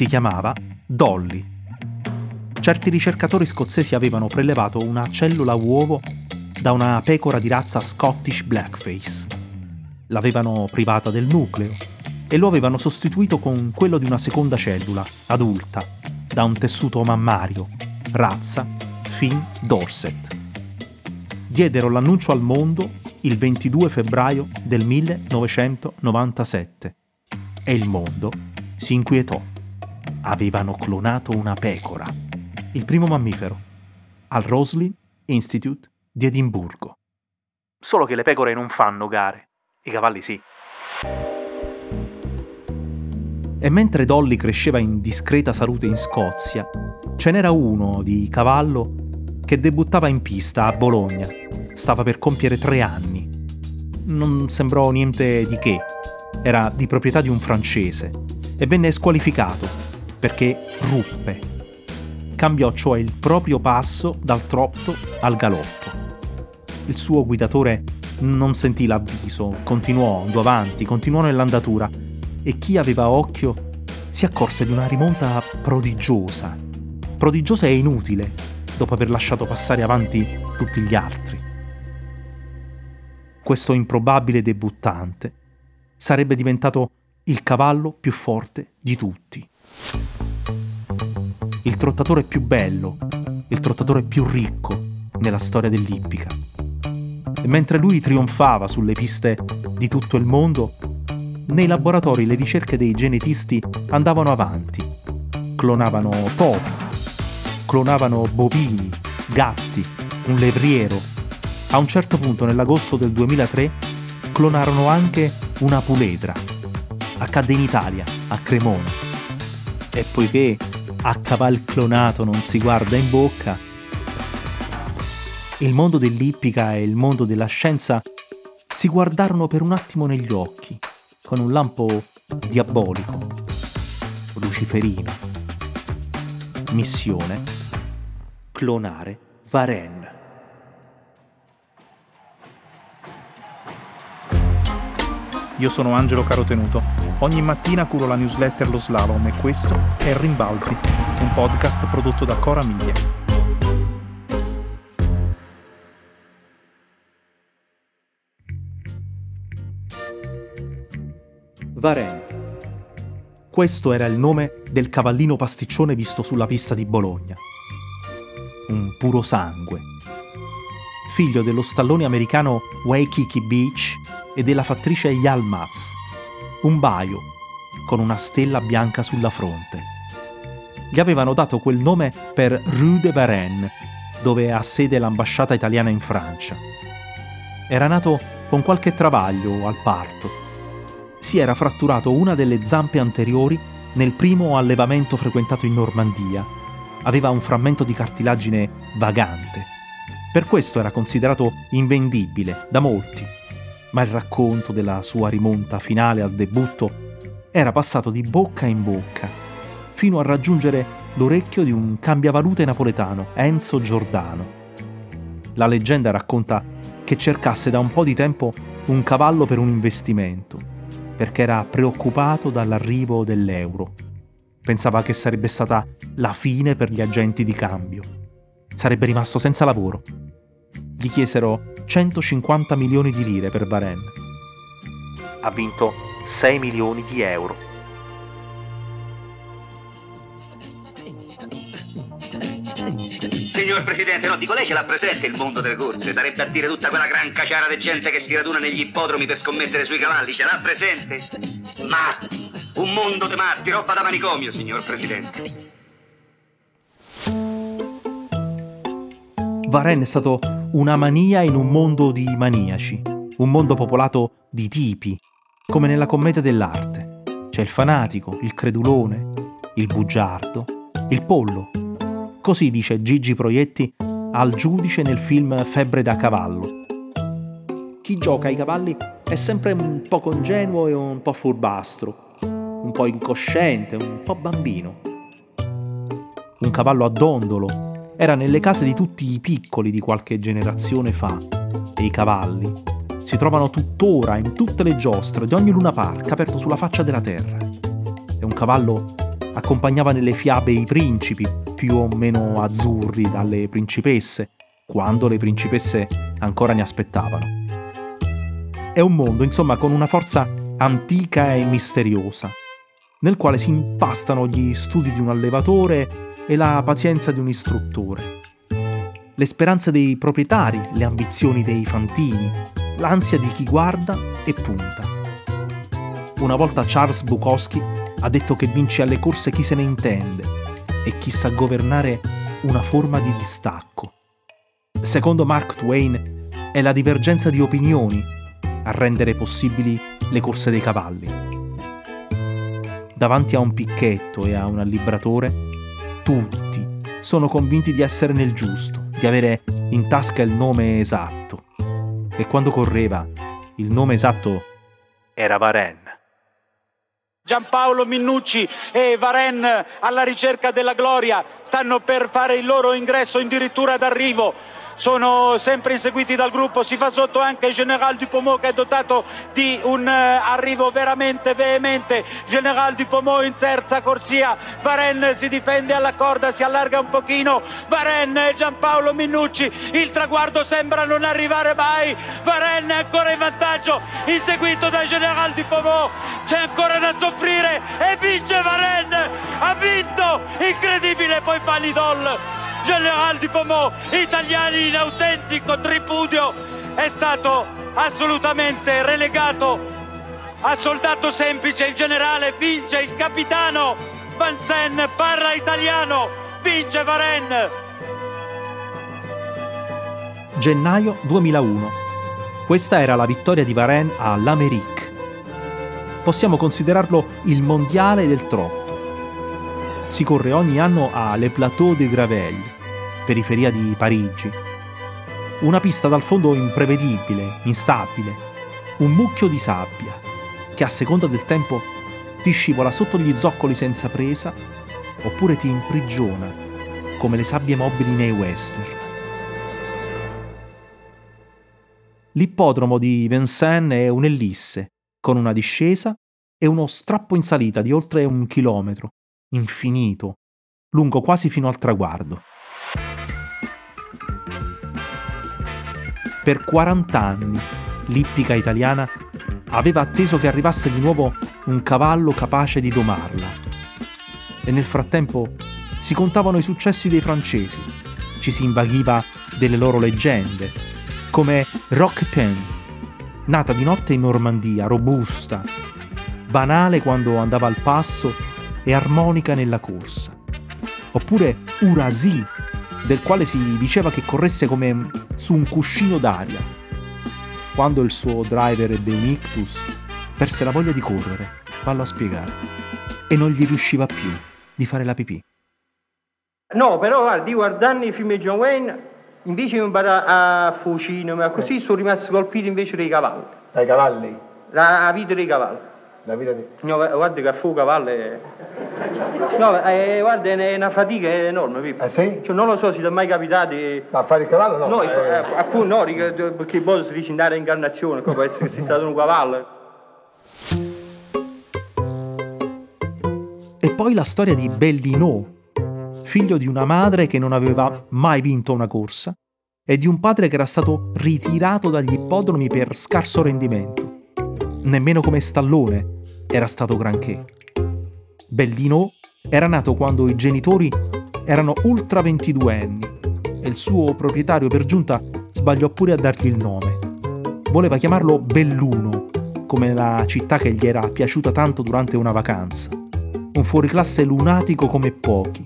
Si chiamava Dolly. Certi ricercatori scozzesi avevano prelevato una cellula uovo da una pecora di razza Scottish Blackface. L'avevano privata del nucleo e lo avevano sostituito con quello di una seconda cellula, adulta, da un tessuto mammario, razza Finn Dorset. Diedero l'annuncio al mondo il 22 febbraio del 1997 e il mondo si inquietò. Avevano clonato una pecora, il primo mammifero, al Roslin Institute di Edimburgo. Solo che le pecore non fanno gare, i cavalli sì. E mentre Dolly cresceva in discreta salute in Scozia, ce n'era uno di cavallo che debuttava in pista a Bologna. Stava per compiere tre anni. Non sembrò niente di che. Era di proprietà di un francese e venne squalificato perché ruppe. Cambiò cioè il proprio passo dal trotto al galoppo. Il suo guidatore non sentì l'avviso, continuò, andò avanti, continuò nell'andatura e chi aveva occhio si accorse di una rimonta prodigiosa, prodigiosa e inutile, dopo aver lasciato passare avanti tutti gli altri. Questo improbabile debuttante sarebbe diventato il cavallo più forte di tutti. Il trottatore più bello, il trottatore più ricco nella storia dell'ippica. E mentre lui trionfava sulle piste di tutto il mondo, nei laboratori le ricerche dei genetisti andavano avanti. Clonavano topi, clonavano bovini, gatti, un levriero. A un certo punto, nell'agosto del 2003, clonarono anche una puledra. Accadde in Italia, a Cremona. E poiché a caval clonato non si guarda in bocca, il mondo dell'ippica e il mondo della scienza si guardarono per un attimo negli occhi con un lampo diabolico, luciferino. Missione clonare Varen. Io sono Angelo Carotenuto. Ogni mattina curo la newsletter Lo Slalom e questo è Rimbalzi, un podcast prodotto da Cora Miglia. Varenne. Questo era il nome del cavallino pasticcione visto sulla pista di Bologna. Un puro sangue. Figlio dello stallone americano Waikiki Beach e della fattrice Yalmaz. Un baio, con una stella bianca sulla fronte. Gli avevano dato quel nome per Rue de Varennes, dove ha sede l'ambasciata italiana in Francia. Era nato con qualche travaglio al parto si era fratturato una delle zampe anteriori nel primo allevamento frequentato in Normandia. Aveva un frammento di cartilagine vagante. Per questo era considerato invendibile da molti. Ma il racconto della sua rimonta finale al debutto era passato di bocca in bocca, fino a raggiungere l'orecchio di un cambiavalute napoletano, Enzo Giordano. La leggenda racconta che cercasse da un po' di tempo un cavallo per un investimento perché era preoccupato dall'arrivo dell'euro. Pensava che sarebbe stata la fine per gli agenti di cambio. Sarebbe rimasto senza lavoro. Gli chiesero 150 milioni di lire per Bahrain. Ha vinto 6 milioni di euro. Signor Presidente, no, dico lei ce l'ha presente il mondo delle corse. Sarebbe a dire tutta quella gran caciara di gente che si raduna negli ippodromi per scommettere sui cavalli. Ce l'ha presente? Ma un mondo di matti, roba da manicomio, signor Presidente. Varen è stato una mania in un mondo di maniaci, un mondo popolato di tipi, come nella commedia dell'arte. C'è il fanatico, il credulone, il bugiardo, il pollo, Così dice Gigi Proietti al giudice nel film Febbre da cavallo. Chi gioca ai cavalli è sempre un po' congenuo e un po' furbastro, un po' incosciente, un po' bambino. Un cavallo a dondolo era nelle case di tutti i piccoli di qualche generazione fa e i cavalli si trovano tuttora in tutte le giostre di ogni luna park aperto sulla faccia della terra. È un cavallo accompagnava nelle fiabe i principi, più o meno azzurri dalle principesse, quando le principesse ancora ne aspettavano. È un mondo, insomma, con una forza antica e misteriosa, nel quale si impastano gli studi di un allevatore e la pazienza di un istruttore. Le speranze dei proprietari, le ambizioni dei fantini, l'ansia di chi guarda e punta. Una volta Charles Bukowski ha detto che vince alle corse chi se ne intende e chi sa governare una forma di distacco. Secondo Mark Twain è la divergenza di opinioni a rendere possibili le corse dei cavalli. Davanti a un picchetto e a un allibratore, tutti sono convinti di essere nel giusto, di avere in tasca il nome esatto. E quando correva, il nome esatto era Varenne. Giampaolo Minnucci e Varen alla ricerca della gloria stanno per fare il loro ingresso addirittura d'arrivo sono sempre inseguiti dal gruppo, si fa sotto anche il General Dupomot che è dotato di un uh, arrivo veramente veemente, General Dupomot in terza corsia, Varen si difende alla corda, si allarga un pochino, Varen e Giampaolo Minnucci, il traguardo sembra non arrivare mai, Varen è ancora in vantaggio, inseguito da General Dupomot, c'è ancora da soffrire e vince Varen, ha vinto, incredibile poi fa Lidol General di Pomò, italiani in autentico tripudio, è stato assolutamente relegato a soldato semplice. Il generale vince, il capitano Vansen parla italiano, vince Varen. Gennaio 2001. Questa era la vittoria di Varen all'Amérique. Possiamo considerarlo il mondiale del troppo si corre ogni anno a Le Plateau de Gravel, periferia di Parigi. Una pista dal fondo imprevedibile, instabile, un mucchio di sabbia che a seconda del tempo ti scivola sotto gli zoccoli senza presa oppure ti imprigiona come le sabbie mobili nei western. L'ippodromo di Vincennes è un'ellisse con una discesa e uno strappo in salita di oltre un chilometro infinito, lungo quasi fino al traguardo. Per 40 anni l'ippica italiana aveva atteso che arrivasse di nuovo un cavallo capace di domarla. E nel frattempo si contavano i successi dei francesi, ci si invaghiva delle loro leggende, come Rock Pen, nata di notte in Normandia, robusta, banale quando andava al passo e armonica nella corsa. Oppure Urasi, del quale si diceva che corresse come su un cuscino d'aria. Quando il suo driver ebbe un ictus, perse la voglia di correre, vallo a spiegare, e non gli riusciva più di fare la pipì. No, però guardi, guardando i film di John Wayne, invece di imparare a fucino, ma così eh. sono rimasti colpiti invece dai cavalli. Dai cavalli? La vita dei cavalli. La vita di... No, guarda che a fuoco cavallo è... No, eh, guarda, è una fatica enorme, Pippo. Eh sì? Cioè, non lo so se ti è mai capitato. Ma a fare il cavallo no? No, eh... appunto no, perché poi si dice in incarnazione, come può essere che sia stato un cavallo. E poi la storia di Bellinò, figlio di una madre che non aveva mai vinto una corsa e di un padre che era stato ritirato dagli ippodromi per scarso rendimento nemmeno come Stallone era stato granché. Bellino era nato quando i genitori erano ultra 22 anni e il suo proprietario per giunta sbagliò pure a dargli il nome. Voleva chiamarlo Belluno, come la città che gli era piaciuta tanto durante una vacanza. Un fuoriclasse lunatico come pochi.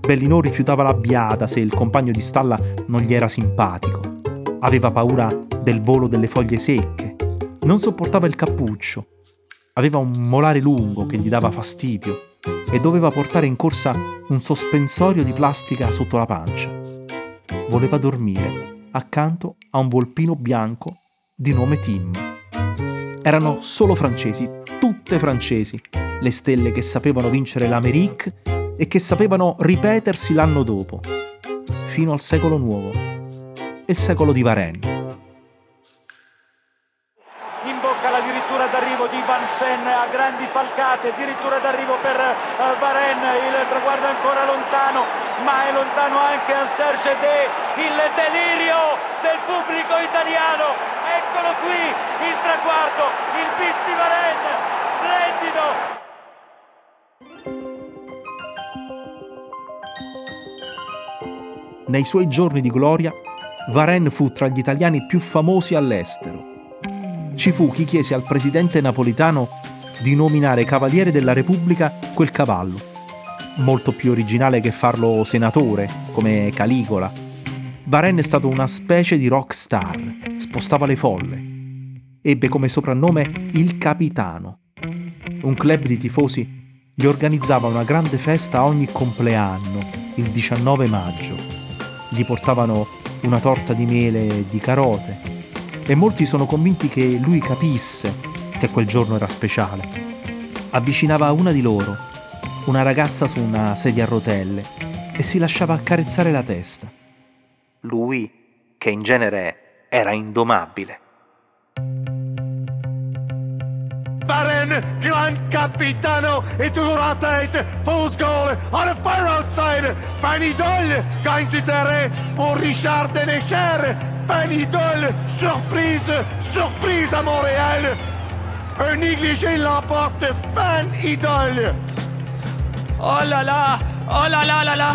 Bellino rifiutava la biada se il compagno di stalla non gli era simpatico. Aveva paura del volo delle foglie secche non sopportava il cappuccio. Aveva un molare lungo che gli dava fastidio e doveva portare in corsa un sospensorio di plastica sotto la pancia. Voleva dormire accanto a un volpino bianco di nome Tim. Erano solo francesi, tutte francesi, le stelle che sapevano vincere l'Amérique e che sapevano ripetersi l'anno dopo, fino al secolo nuovo, il secolo di Varennes. Grandi falcate, addirittura d'arrivo per uh, Varenne, il traguardo è ancora lontano, ma è lontano anche Serge De, il delirio del pubblico italiano, eccolo qui il traguardo, il bis di Varenne, splendido, Nei suoi giorni di gloria, Varenne fu tra gli italiani più famosi all'estero. Ci fu chi chiese al presidente napolitano di nominare Cavaliere della Repubblica quel cavallo, molto più originale che farlo senatore, come Caligola. Varenne è stato una specie di rock star, spostava le folle. Ebbe come soprannome il Capitano. Un club di tifosi gli organizzava una grande festa ogni compleanno, il 19 maggio gli portavano una torta di mele e di carote e molti sono convinti che lui capisse che quel giorno era speciale. Avvicinava una di loro, una ragazza su una sedia a rotelle, e si lasciava accarezzare la testa. Lui, che in genere era indomabile. Baron, Grand Capitano toujours en tête. Fausse goal on a fire outside. Fanny Doyle gagne du terrain pour Richard Denecher. Fanny Doyle, surprise, surprise à Montréal. Un négligé l'emporte Fan Idole. Oh là là, oh là là là là,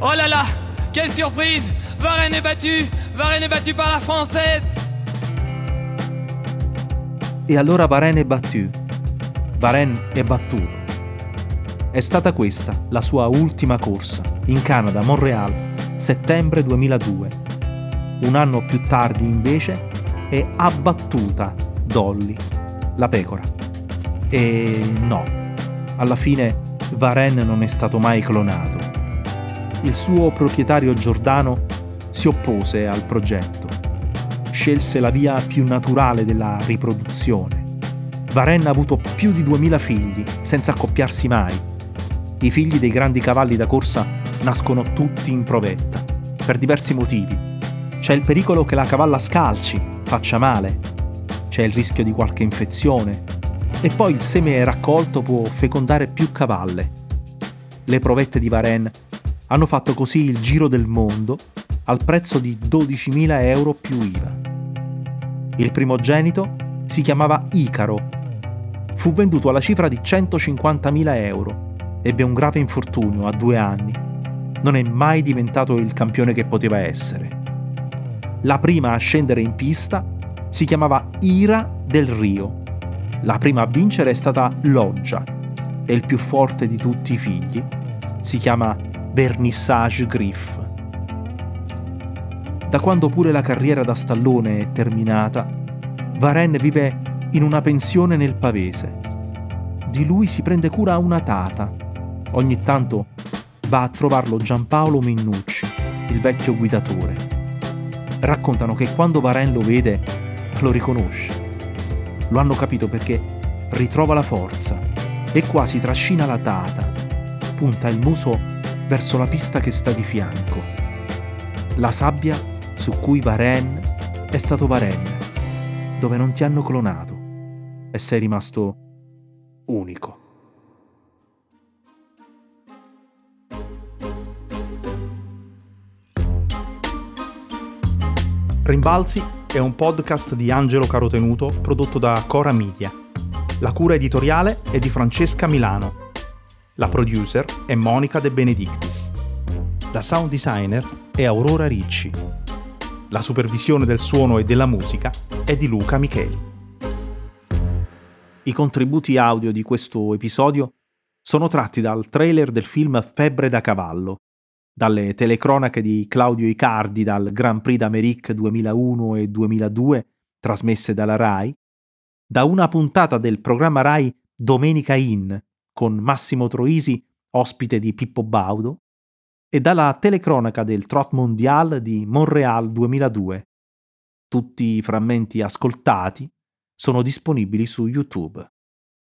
oh là là, quelle surprise Varenne est battu, Varenne est battu par la Française. E allora Varenne è battuto. Varenne è battuto. È stata questa la sua ultima corsa, in Canada, Montreal, settembre 2002. Un anno più tardi, invece, è abbattuta Dolly, la pecora. E no, alla fine Varenne non è stato mai clonato. Il suo proprietario Giordano si oppose al progetto scelse la via più naturale della riproduzione. Varenna ha avuto più di 2000 figli, senza accoppiarsi mai. I figli dei grandi cavalli da corsa nascono tutti in provetta, per diversi motivi. C'è il pericolo che la cavalla scalci, faccia male, c'è il rischio di qualche infezione, e poi il seme raccolto può fecondare più cavalle. Le provette di Varennes hanno fatto così il giro del mondo al prezzo di 12.000 euro più IVA. Il primogenito si chiamava Icaro. Fu venduto alla cifra di 150.000 euro. Ebbe un grave infortunio a due anni. Non è mai diventato il campione che poteva essere. La prima a scendere in pista si chiamava Ira del Rio. La prima a vincere è stata Loggia e il più forte di tutti i figli si chiama Vernissage Griff. Da quando pure la carriera da stallone è terminata, Varenne vive in una pensione nel Pavese. Di lui si prende cura una tata. Ogni tanto va a trovarlo Giampaolo Minnucci, il vecchio guidatore. Raccontano che quando Varenne lo vede, lo riconosce. Lo hanno capito perché ritrova la forza e quasi trascina la tata. Punta il muso verso la pista che sta di fianco. La sabbia su cui Varen è stato Varen, dove non ti hanno clonato e sei rimasto unico. Rimbalzi è un podcast di Angelo Carotenuto prodotto da Cora Media. La cura editoriale è di Francesca Milano. La producer è Monica De Benedictis. La sound designer è Aurora Ricci. La supervisione del suono e della musica è di Luca Micheli. I contributi audio di questo episodio sono tratti dal trailer del film Febbre da cavallo, dalle telecronache di Claudio Icardi dal Grand Prix d'Amérique 2001 e 2002 trasmesse dalla RAI, da una puntata del programma RAI Domenica In con Massimo Troisi, ospite di Pippo Baudo, e dalla telecronaca del Trot Mondial di Montreal 2002. Tutti i frammenti ascoltati sono disponibili su YouTube.